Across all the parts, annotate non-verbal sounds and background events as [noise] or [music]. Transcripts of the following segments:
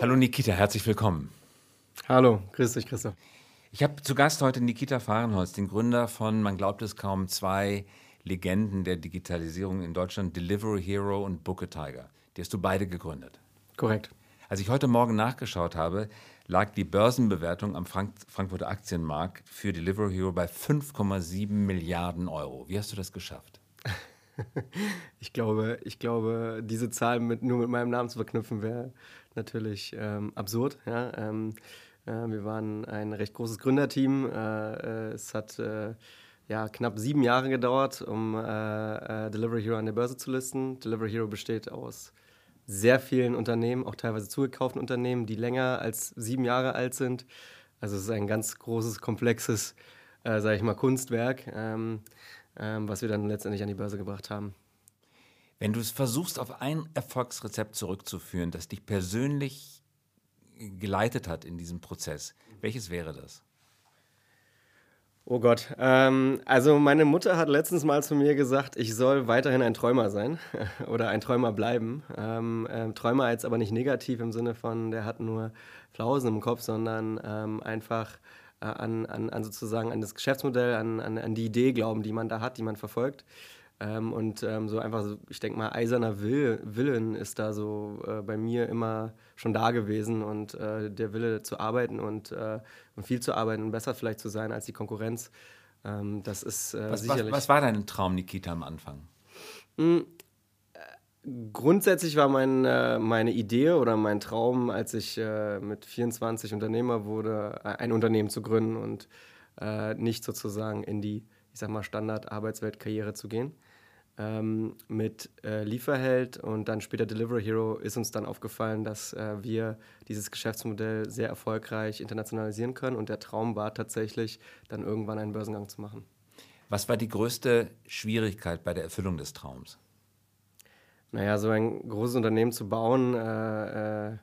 Hallo Nikita, herzlich willkommen. Hallo, grüß dich, Christoph. Ich habe zu Gast heute Nikita Fahrenholz, den Gründer von, man glaubt es kaum, zwei Legenden der Digitalisierung in Deutschland, Delivery Hero und Book a Tiger. Die hast du beide gegründet. Korrekt. Als ich heute Morgen nachgeschaut habe, lag die Börsenbewertung am Frank Frankfurter Aktienmarkt für Delivery Hero bei 5,7 Milliarden Euro. Wie hast du das geschafft? [laughs] ich glaube, ich glaube, diese Zahl mit, nur mit meinem Namen zu verknüpfen, wäre natürlich ähm, absurd. Ja? Ähm, äh, wir waren ein recht großes Gründerteam. Äh, äh, es hat äh, ja, knapp sieben Jahre gedauert, um äh, äh, Delivery Hero an der Börse zu listen. Delivery Hero besteht aus sehr vielen Unternehmen, auch teilweise zugekauften Unternehmen, die länger als sieben Jahre alt sind. Also es ist ein ganz großes, komplexes, äh, sage ich mal, Kunstwerk, ähm, ähm, was wir dann letztendlich an die Börse gebracht haben. Wenn du es versuchst, auf ein Erfolgsrezept zurückzuführen, das dich persönlich geleitet hat in diesem Prozess, welches wäre das? Oh Gott. Ähm, also meine Mutter hat letztens mal zu mir gesagt, ich soll weiterhin ein Träumer sein [laughs] oder ein Träumer bleiben. Ähm, äh, Träumer jetzt aber nicht negativ im Sinne von, der hat nur Flausen im Kopf, sondern ähm, einfach äh, an, an, an, sozusagen an das Geschäftsmodell, an, an, an die Idee glauben, die man da hat, die man verfolgt. Ähm, und ähm, so einfach, so, ich denke mal, eiserner Will, Willen ist da so äh, bei mir immer schon da gewesen und äh, der Wille zu arbeiten und, äh, und viel zu arbeiten und besser vielleicht zu sein als die Konkurrenz. Ähm, das ist äh, was, sicherlich. Was, was, war dein Traum, Nikita, am Anfang? Grundsätzlich war mein, äh, meine Idee oder mein Traum, als ich mit 24 Unternehmer wurde, ein Unternehmen zu gründen und nicht sozusagen in die, ich sag mal, Standard-Arbeitswelt-Karriere zu gehen ähm, mit äh, Lieferheld und dann später Delivery Hero ist uns dann aufgefallen, dass äh, wir dieses Geschäftsmodell sehr erfolgreich internationalisieren können und der Traum war tatsächlich, dann irgendwann einen Börsengang zu machen. Was war die größte Schwierigkeit bei der Erfüllung des Traums? Naja, so ein großes Unternehmen zu bauen, äh, äh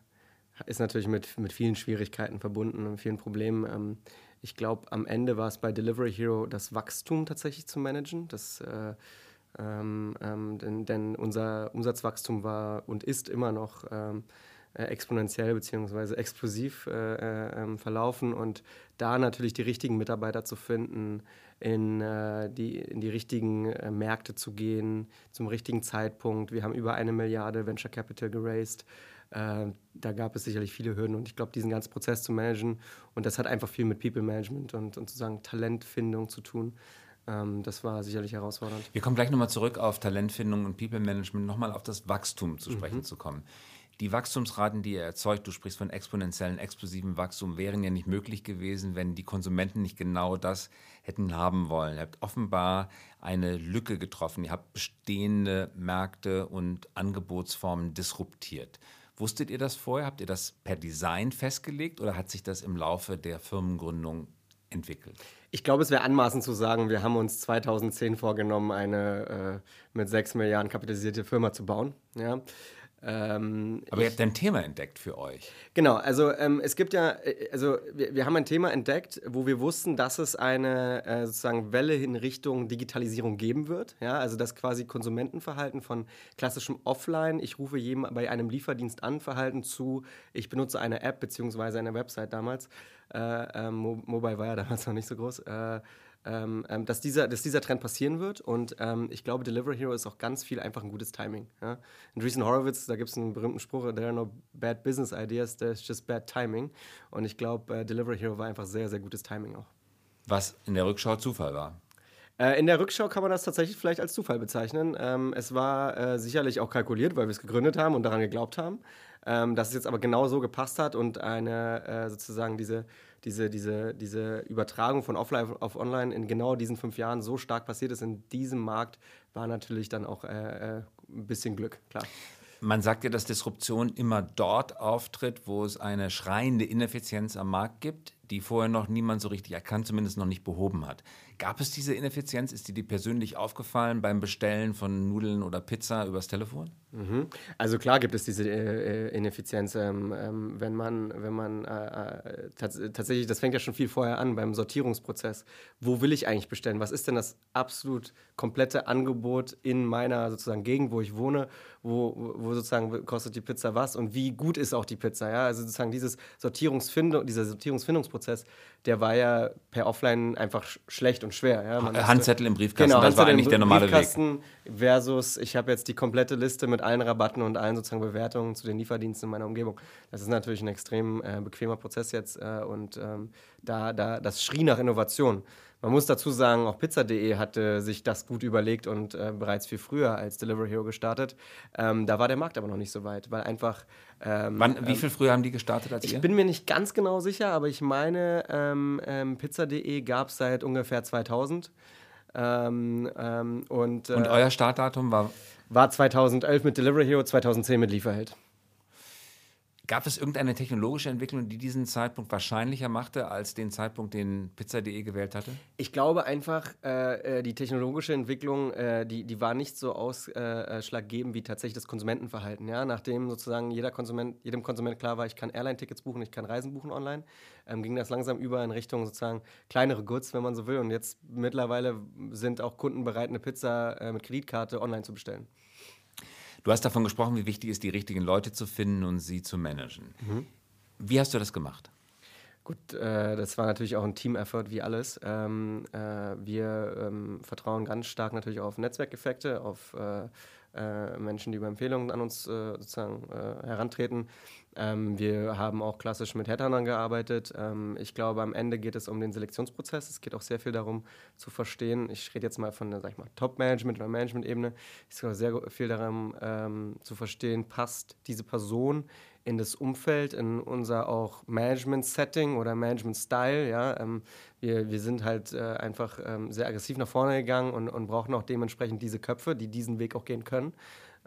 ist natürlich mit, mit vielen Schwierigkeiten verbunden und vielen Problemen. Ähm, ich glaube, am Ende war es bei Delivery Hero das Wachstum tatsächlich zu managen. Das äh, ähm, ähm, denn, denn, unser Umsatzwachstum war und ist immer noch ähm, äh, exponentiell bzw. explosiv äh, äh, ähm, verlaufen und da natürlich die richtigen Mitarbeiter zu finden, in, äh, die, in die richtigen äh, Märkte zu gehen, zum richtigen Zeitpunkt. Wir haben über eine Milliarde Venture Capital geraced. Äh, da gab es sicherlich viele Hürden und ich glaube, diesen ganzen Prozess zu managen und das hat einfach viel mit People Management und, und sozusagen Talentfindung zu tun. Ähm, das war sicherlich herausfordernd. Wir kommen gleich nochmal zurück auf Talentfindung und People Management, nochmal auf das Wachstum zu sprechen mhm. zu kommen. Die Wachstumsraten, die ihr erzeugt, du sprichst von exponentiellen, explosiven Wachstum, wären ja nicht möglich gewesen, wenn die Konsumenten nicht genau das hätten haben wollen. Ihr habt offenbar eine Lücke getroffen. Ihr habt bestehende Märkte und Angebotsformen disruptiert. Wusstet ihr das vorher? Habt ihr das per Design festgelegt oder hat sich das im Laufe der Firmengründung entwickelt? Ich glaube, es wäre anmaßend zu sagen, wir haben uns 2010 vorgenommen, eine äh, mit 6 Milliarden kapitalisierte Firma zu bauen. Ja. Ähm, Aber ihr habt ein Thema entdeckt für euch. Genau, also ähm, es gibt ja, äh, also wir, wir, haben ein Thema entdeckt, wo wir wussten, dass es eine äh, sozusagen Welle in Richtung Digitalisierung geben wird. Ja, also das quasi Konsumentenverhalten von klassischem Offline, ich rufe jedem bei einem Lieferdienst an, Verhalten zu, ich benutze eine App bzw. eine Website damals. Äh, äh, Mobile war ja damals noch nicht so groß. Äh, ähm, ähm, dass, dieser, dass dieser Trend passieren wird. Und ähm, ich glaube, Delivery Hero ist auch ganz viel einfach ein gutes Timing. Ja? In Andreessen Horowitz, da gibt es einen berühmten Spruch, there are no bad business ideas, there's just bad timing. Und ich glaube, äh, Delivery Hero war einfach sehr, sehr gutes Timing auch. Was in der Rückschau Zufall war. Äh, in der Rückschau kann man das tatsächlich vielleicht als Zufall bezeichnen. Ähm, es war äh, sicherlich auch kalkuliert, weil wir es gegründet haben und daran geglaubt haben. Ähm, dass es jetzt aber genau so gepasst hat und eine äh, sozusagen diese diese, diese, diese Übertragung von Offline auf Online in genau diesen fünf Jahren so stark passiert ist in diesem Markt, war natürlich dann auch äh, äh, ein bisschen Glück, klar. Man sagt ja, dass Disruption immer dort auftritt, wo es eine schreiende Ineffizienz am Markt gibt. Die vorher noch niemand so richtig erkannt, zumindest noch nicht behoben hat. Gab es diese Ineffizienz? Ist die dir persönlich aufgefallen beim Bestellen von Nudeln oder Pizza übers Telefon? Mhm. Also klar gibt es diese äh, äh Ineffizienz, ähm, ähm, wenn man, wenn man äh, äh, tats tatsächlich, das fängt ja schon viel vorher an beim Sortierungsprozess. Wo will ich eigentlich bestellen? Was ist denn das absolut komplette Angebot in meiner sozusagen Gegend, wo ich wohne? Wo, wo sozusagen kostet die Pizza was und wie gut ist auch die Pizza? Ja? Also sozusagen dieses Sortierungsfindung, dieser Sortierungsfindungsprozess, der war ja per Offline einfach sch schlecht und schwer. Ja? Man Handzettel im Briefkasten, genau, das war eigentlich der normale Weg. Versus, ich habe jetzt die komplette Liste mit allen Rabatten und allen sozusagen Bewertungen zu den Lieferdiensten in meiner Umgebung. Das ist natürlich ein extrem äh, bequemer Prozess jetzt äh, und ähm, da, da, das schrie nach Innovation. Man muss dazu sagen, auch Pizza.de hatte sich das gut überlegt und äh, bereits viel früher als Delivery Hero gestartet. Ähm, da war der Markt aber noch nicht so weit, weil einfach. Ähm, Wann, wie ähm, viel früher haben die gestartet als ich ihr? Ich bin mir nicht ganz genau sicher, aber ich meine, ähm, ähm Pizza.de gab es seit ungefähr 2000. Ähm, ähm, und, äh, und euer Startdatum war? War 2011 mit Delivery Hero, 2010 mit Lieferheld. Gab es irgendeine technologische Entwicklung, die diesen Zeitpunkt wahrscheinlicher machte als den Zeitpunkt, den Pizza.de gewählt hatte? Ich glaube einfach, äh, äh, die technologische Entwicklung, äh, die, die war nicht so ausschlaggebend wie tatsächlich das Konsumentenverhalten. Ja? Nachdem sozusagen jeder Konsument, jedem Konsument klar war, ich kann Airline-Tickets buchen, ich kann Reisen buchen online, ähm, ging das langsam über in Richtung sozusagen kleinere Goods, wenn man so will. Und jetzt mittlerweile sind auch Kunden bereit, eine Pizza äh, mit Kreditkarte online zu bestellen. Du hast davon gesprochen, wie wichtig es ist, die richtigen Leute zu finden und sie zu managen. Mhm. Wie hast du das gemacht? Gut, äh, das war natürlich auch ein Team-Effort wie alles. Ähm, äh, wir ähm, vertrauen ganz stark natürlich auf Netzwerkeffekte, auf äh, äh Menschen, die über Empfehlungen an uns äh, sozusagen äh, herantreten. Ähm, wir haben auch klassisch mit Headhuntern gearbeitet. Ähm, ich glaube, am Ende geht es um den Selektionsprozess. Es geht auch sehr viel darum zu verstehen. Ich rede jetzt mal von der Top-Management oder Management-Ebene. Es geht auch sehr viel darum ähm, zu verstehen, passt diese Person in das Umfeld, in unser auch Management-Setting oder Management-Style. Ja? Ähm, wir, wir sind halt äh, einfach ähm, sehr aggressiv nach vorne gegangen und, und brauchen auch dementsprechend diese Köpfe, die diesen Weg auch gehen können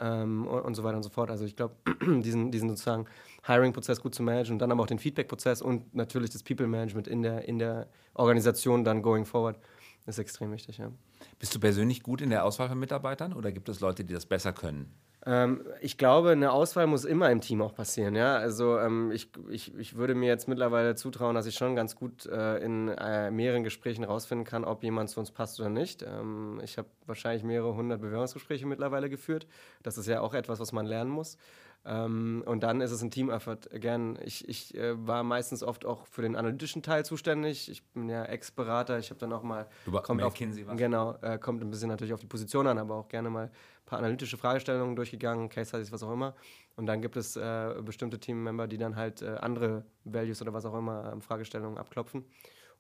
ähm, und, und, so weiter und so fort. Also ich glaube, [clears throat] diesen, diesen sozusagen Hiring-Prozess gut zu managen und dann aber auch den Feedback-Prozess und natürlich das People-Management in der, in der Organisation dann going forward ist extrem wichtig. Ja. Bist du persönlich gut in der Auswahl von Mitarbeitern oder gibt es Leute, die das besser können? Ähm, ich glaube, eine Auswahl muss immer im Team auch passieren. Ja? Also ähm, ich, ich, ich würde mir jetzt mittlerweile zutrauen, dass ich schon ganz gut äh, in äh, mehreren Gesprächen rausfinden kann, ob jemand zu uns passt oder nicht. Ähm, ich habe wahrscheinlich mehrere hundert Bewerbungsgespräche mittlerweile geführt. Das ist ja auch etwas, was man lernen muss. Ähm, und dann ist es ein Team-Effort. Again, ich, ich äh, war meistens oft auch für den analytischen Teil zuständig. Ich bin ja Ex-Berater. Ich habe dann auch mal. Du kommt auf, was? Genau, äh, kommt ein bisschen natürlich auf die Position an, aber auch gerne mal ein paar analytische Fragestellungen durchgegangen, Case Studies, was auch immer. Und dann gibt es äh, bestimmte Team-Member, die dann halt äh, andere Values oder was auch immer ähm, Fragestellungen abklopfen.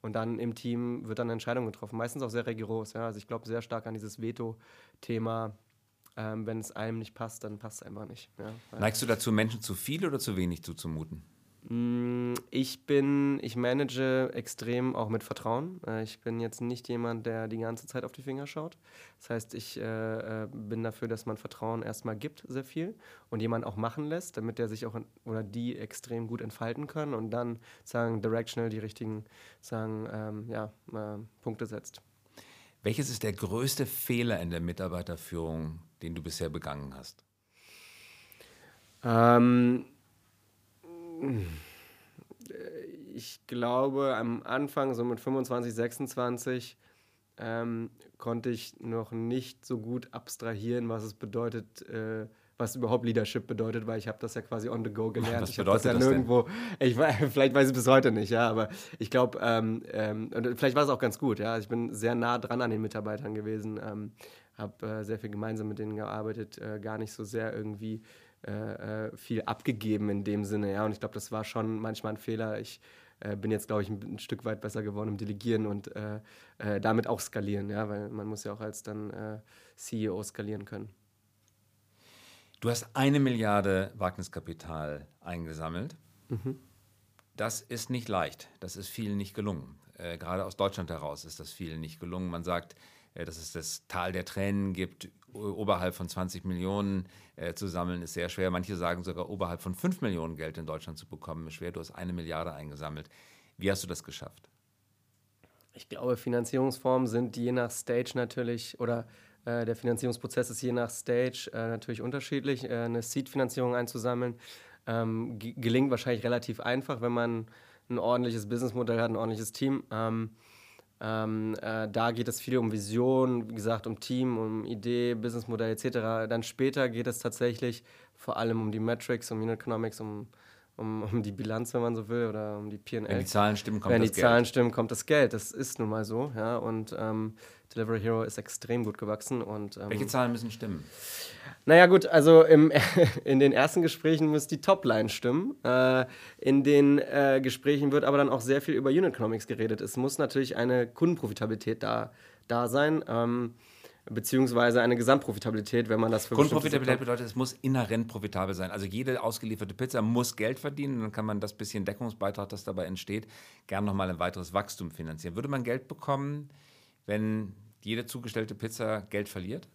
Und dann im Team wird dann eine Entscheidung getroffen. Meistens auch sehr rigoros. Ja? Also ich glaube sehr stark an dieses Veto-Thema ähm, wenn es einem nicht passt, dann passt es einfach nicht. Ja, Neigst du dazu, Menschen zu viel oder zu wenig zuzumuten? Mm, ich bin, ich manage extrem auch mit Vertrauen. Äh, ich bin jetzt nicht jemand, der die ganze Zeit auf die Finger schaut. Das heißt, ich äh, äh bin dafür, dass man Vertrauen erstmal gibt, sehr viel, und jemand auch machen lässt, damit der sich auch oder die extrem gut entfalten können und dann sagen directional die richtigen sagen ähm, ja, äh, Punkte setzt. Welches ist der größte Fehler in der Mitarbeiterführung, den du bisher begangen hast? Ähm, ich glaube, am Anfang, so mit 25, 26, ähm, konnte ich noch nicht so gut abstrahieren, was es bedeutet, äh, was überhaupt Leadership bedeutet, weil ich habe das ja quasi on the go gelernt. Was ich habe das ja das nirgendwo. Ich, [laughs] vielleicht weiß ich bis heute nicht, ja, aber ich glaube, ähm, ähm, vielleicht war es auch ganz gut, ja. Ich bin sehr nah dran an den Mitarbeitern gewesen, ähm, habe äh, sehr viel gemeinsam mit denen gearbeitet, äh, gar nicht so sehr irgendwie äh, äh viel abgegeben in dem Sinne, ja. Und ich glaube, das war schon manchmal ein Fehler. Ich äh, bin jetzt, glaube ich, ein, ein, Stück weit besser geworden im Delegieren und äh, damit auch skalieren, ja, weil man muss ja auch als dann CEO skalieren können. Du hast eine Milliarde Wagniskapital eingesammelt. Mhm. Das ist nicht leicht. Das ist vielen nicht gelungen. Äh, gerade aus Deutschland heraus ist das vielen nicht gelungen. Man sagt, äh, dass es das Tal der Tränen gibt. Oberhalb von 20 Millionen äh, zu sammeln ist sehr schwer. Manche sagen sogar, oberhalb von 5 Millionen Geld in Deutschland zu bekommen ist schwer. Du hast eine Milliarde eingesammelt. Wie hast du das geschafft? Ich glaube, Finanzierungsformen sind je nach Stage natürlich oder äh, der Finanzierungsprozess ist je nach Stage äh, natürlich unterschiedlich. Äh, eine Seed-Finanzierung einzusammeln ähm, gelingt wahrscheinlich relativ einfach, wenn man ein ordentliches Businessmodell hat, ein ordentliches Team. Ähm, ähm, äh, da geht es viel um Vision, wie gesagt, um Team, um Idee, Businessmodell etc. Dann später geht es tatsächlich vor allem um die Metrics, um Unit Economics, um um, um die Bilanz, wenn man so will, oder um die PL. Wenn die Zahlen stimmen, kommt wenn das Geld. Wenn die Zahlen stimmen, kommt das Geld. Das ist nun mal so. Ja? Und ähm, Delivery Hero ist extrem gut gewachsen. Und, ähm, Welche Zahlen müssen stimmen? Naja, gut, also im, [laughs] in den ersten Gesprächen muss die Topline stimmen. Äh, in den äh, Gesprächen wird aber dann auch sehr viel über Unit Economics geredet. Es muss natürlich eine Kundenprofitabilität da, da sein. Ähm, beziehungsweise eine Gesamtprofitabilität, wenn man das für Grundprofitabilität bedeutet, es muss inhärent profitabel sein. Also jede ausgelieferte Pizza muss Geld verdienen, dann kann man das bisschen Deckungsbeitrag, das dabei entsteht, gern nochmal ein weiteres Wachstum finanzieren. Würde man Geld bekommen, wenn jede zugestellte Pizza Geld verliert?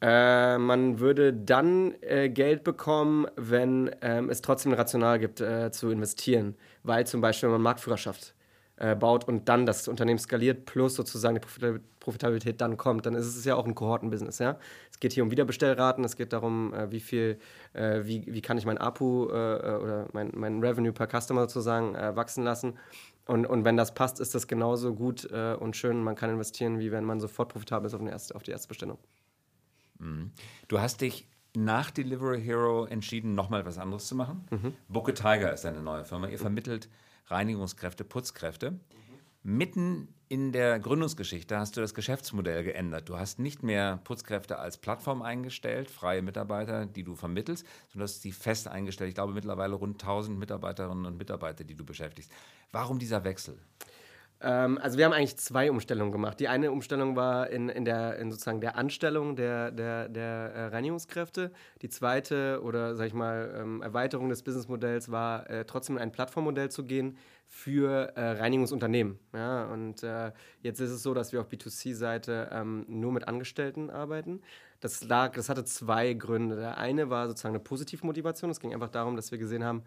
Äh, man würde dann äh, Geld bekommen, wenn ähm, es trotzdem rational gibt, äh, zu investieren, weil zum Beispiel man Marktführerschaft äh, baut und dann das Unternehmen skaliert, plus sozusagen die Profitabilität dann kommt, dann ist es ja auch ein Kohortenbusiness. Ja? Es geht hier um Wiederbestellraten, es geht darum, äh, wie viel, äh, wie, wie kann ich mein APU oder mein, mein Revenue per Customer sozusagen wachsen lassen. Und, und wenn das passt, ist das genauso gut und schön, man kann investieren, wie wenn man sofort profitabel ist auf, erste, auf die erste Bestellung. Mhm. Du hast dich nach Delivery Hero entschieden, nochmal was anderes zu machen. Mhm. Booke Tiger ist eine neue Firma. Ihr vermittelt Reinigungskräfte, Putzkräfte. Mhm. Mitten in der Gründungsgeschichte hast du das Geschäftsmodell geändert. Du hast nicht mehr Putzkräfte als Plattform eingestellt, freie Mitarbeiter, die du vermittelst, sondern hast sie fest eingestellt. Ich glaube mittlerweile rund 1000 Mitarbeiterinnen und Mitarbeiter, die du beschäftigst. Warum dieser Wechsel? Ähm, also wir haben eigentlich zwei Umstellungen gemacht. Die eine Umstellung war in, in, der, in sozusagen der Anstellung der, der, der äh, Reinigungskräfte. Die zweite oder sag ich mal ähm, Erweiterung des Businessmodells war äh, trotzdem ein Plattformmodell zu gehen für äh, Reinigungsunternehmen. Ja? Und äh, jetzt ist es so, dass wir auf B2C-Seite ähm, nur mit Angestellten arbeiten. Das lag, das hatte zwei Gründe. Der eine war sozusagen eine Positivmotivation. Es ging einfach darum, dass wir gesehen haben,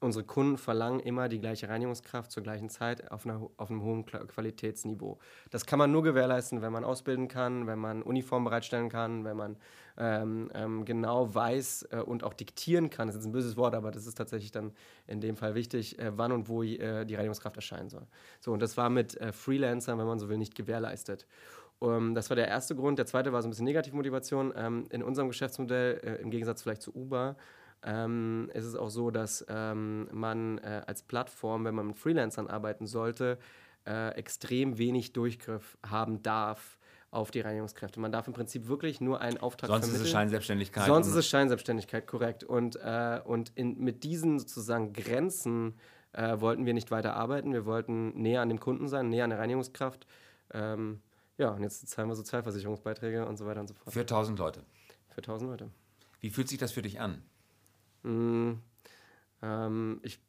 unsere Kunden verlangen immer die gleiche Reinigungskraft zur gleichen Zeit auf, einer, auf einem hohen Qualitätsniveau. Das kann man nur gewährleisten, wenn man ausbilden kann, wenn man Uniform bereitstellen kann, wenn man ähm, ähm, genau weiß äh, und auch diktieren kann. Das ist ein böses Wort, aber das ist tatsächlich dann in dem Fall wichtig, äh, wann und wo äh, die Reinigungskraft erscheinen soll. So, und das war mit äh, Freelancern, wenn man so will, nicht gewährleistet. Um, ähm, das war der erste Grund. Der zweite war so ein bisschen Negativmotivation. Ähm, in unserem Geschäftsmodell, äh, im Gegensatz vielleicht zu Uber, ähm, ist es auch so, dass ähm, man äh, als Plattform, wenn man mit Freelancern arbeiten sollte, äh, extrem wenig Durchgriff haben darf auf die Reinigungskräfte. Man darf im Prinzip wirklich nur einen Auftrag Sonst vermitteln. Sonst ist es Scheinselbstständigkeit. Sonst ist es Scheinselbstständigkeit, korrekt. Und, äh, und in, mit diesen sozusagen Grenzen äh, wollten wir nicht weiter arbeiten. Wir wollten näher an dem Kunden sein, näher an der Reinigungskraft. Ähm, ja, und jetzt zahlen wir Sozialversicherungsbeiträge und so weiter und so fort. Für 1000 Leute? Für 1000 Leute. Wie fühlt sich das für dich an? Mm, ähm, ich,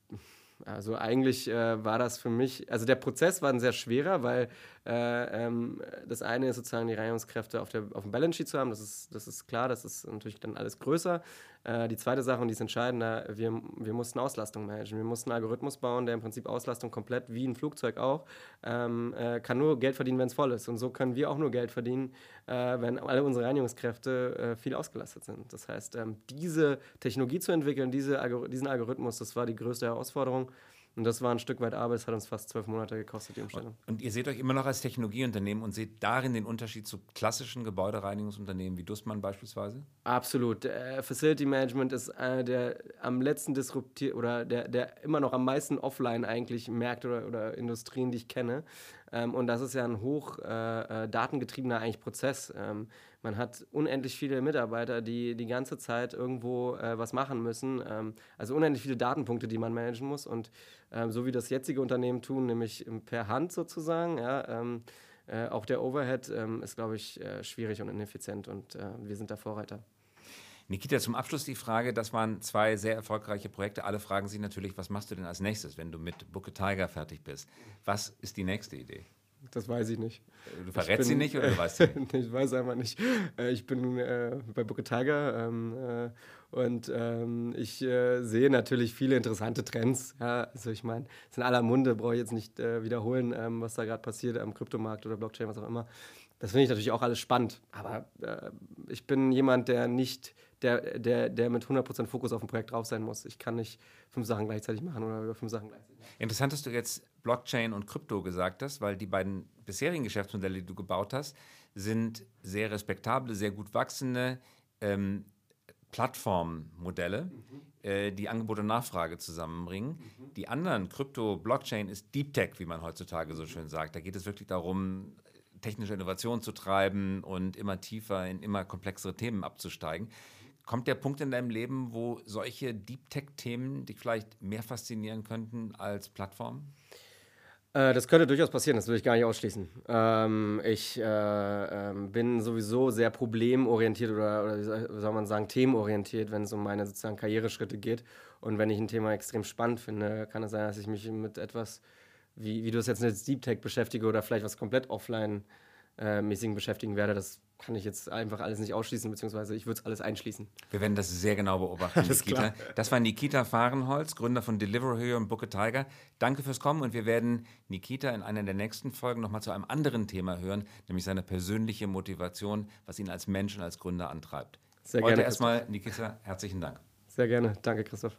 also eigentlich äh, war das für mich, also der Prozess war ein sehr schwerer, weil äh, ähm, das eine ist sozusagen die Reinigungskräfte auf, der, auf dem Balance Sheet zu haben, das ist, das ist klar, das ist natürlich dann alles größer. Äh, die zweite Sache, und die ist entscheidender, wir, wir mussten Auslastung managen. Wir mussten einen Algorithmus bauen, der im Prinzip Auslastung komplett, wie ein Flugzeug auch, ähm, äh, kann nur Geld verdienen, wenn es voll ist. Und so können wir auch nur Geld verdienen, äh, wenn alle unsere Reinigungskräfte äh, viel ausgelastet sind. Das heißt, ähm, diese Technologie zu entwickeln, diese Algor diesen Algorithmus, das war die größte Herausforderung. Und das war ein Stück weit Arbeit, es hat uns fast zwölf Monate gekostet, die Umstellung. Und ihr seht euch immer noch als Technologieunternehmen und seht darin den Unterschied zu klassischen Gebäudereinigungsunternehmen wie Dussmann beispielsweise? Absolut. Äh, Facility Management ist einer der am letzten disruptiert oder der, der immer noch am meisten offline eigentlich Märkte oder, oder Industrien, die ich kenne. Ähm, und das ist ja ein hoch äh, äh datengetriebener eigentlich Prozess. Ähm, man hat unendlich viele Mitarbeiter, die die ganze Zeit irgendwo äh, was machen müssen. Ähm, also unendlich viele Datenpunkte, die man managen muss. Und ähm, so wie das jetzige Unternehmen tun, nämlich per Hand sozusagen, ja, ähm, äh, auch der Overhead ähm, ist, glaube ich, äh, schwierig und ineffizient. Und äh, wir sind der Vorreiter. Nikita, zum Abschluss die Frage, das waren zwei sehr erfolgreiche Projekte. Alle fragen sich natürlich, was machst du denn als nächstes, wenn du mit Booke Tiger fertig bist? Was ist die nächste Idee? Das weiß ich nicht. Du verrätst bin, sie nicht oder du weißt sie [laughs] nicht? ich weiß einfach nicht. Äh, ich bin äh, bei Booker Tiger ähm, äh, und ähm, ich äh, sehe natürlich viele interessante Trends. Ja, also ich meine, es ist in aller Munde, brauche ich jetzt nicht äh, wiederholen, ähm, was da gerade passiert am Kryptomarkt oder Blockchain, was auch immer. Das finde ich natürlich auch alles spannend. Aber äh, ich bin jemand, der nicht, der, der, der mit 100% Fokus auf ein Projekt drauf sein muss. Ich kann nicht fünf Sachen gleichzeitig machen oder über fünf Sachen gleichzeitig. Interessant, dass du jetzt Blockchain und Krypto gesagt hast, weil die beiden bisherigen Geschäftsmodelle, die du gebaut hast, sind sehr respektable, sehr gut wachsende ähm, Plattformmodelle, mhm. äh, die Angebot und Nachfrage zusammenbringen. Mhm. Die anderen, Krypto, Blockchain, ist Deep Tech, wie man heutzutage so schön sagt. Da geht es wirklich darum, technische Innovation zu treiben und immer tiefer in immer komplexere Themen abzusteigen. Kommt der Punkt in deinem Leben, wo solche Deep Tech-Themen dich vielleicht mehr faszinieren könnten als Plattform? Äh, das könnte durchaus passieren, das will ich gar nicht ausschließen. Ähm, ich äh, äh, bin sowieso sehr problemorientiert oder, oder, wie soll man sagen, themenorientiert, wenn es um meine sozusagen Karriereschritte geht. Und wenn ich ein Thema extrem spannend finde, kann es sein, dass ich mich mit etwas wie, wie du es jetzt mit Deep Tech beschäftige oder vielleicht was komplett offline-mäßigen äh, beschäftigen werde, das kann ich jetzt einfach alles nicht ausschließen, beziehungsweise ich würde es alles einschließen. Wir werden das sehr genau beobachten, [laughs] Nikita. Das war Nikita Fahrenholz, Gründer von Delivery und Book a Tiger. Danke fürs Kommen und wir werden Nikita in einer der nächsten Folgen nochmal zu einem anderen Thema hören, nämlich seine persönliche Motivation, was ihn als Mensch und als Gründer antreibt. Sehr Heute gerne. Heute erstmal, Nikita, herzlichen Dank. Sehr gerne. Danke, Christoph.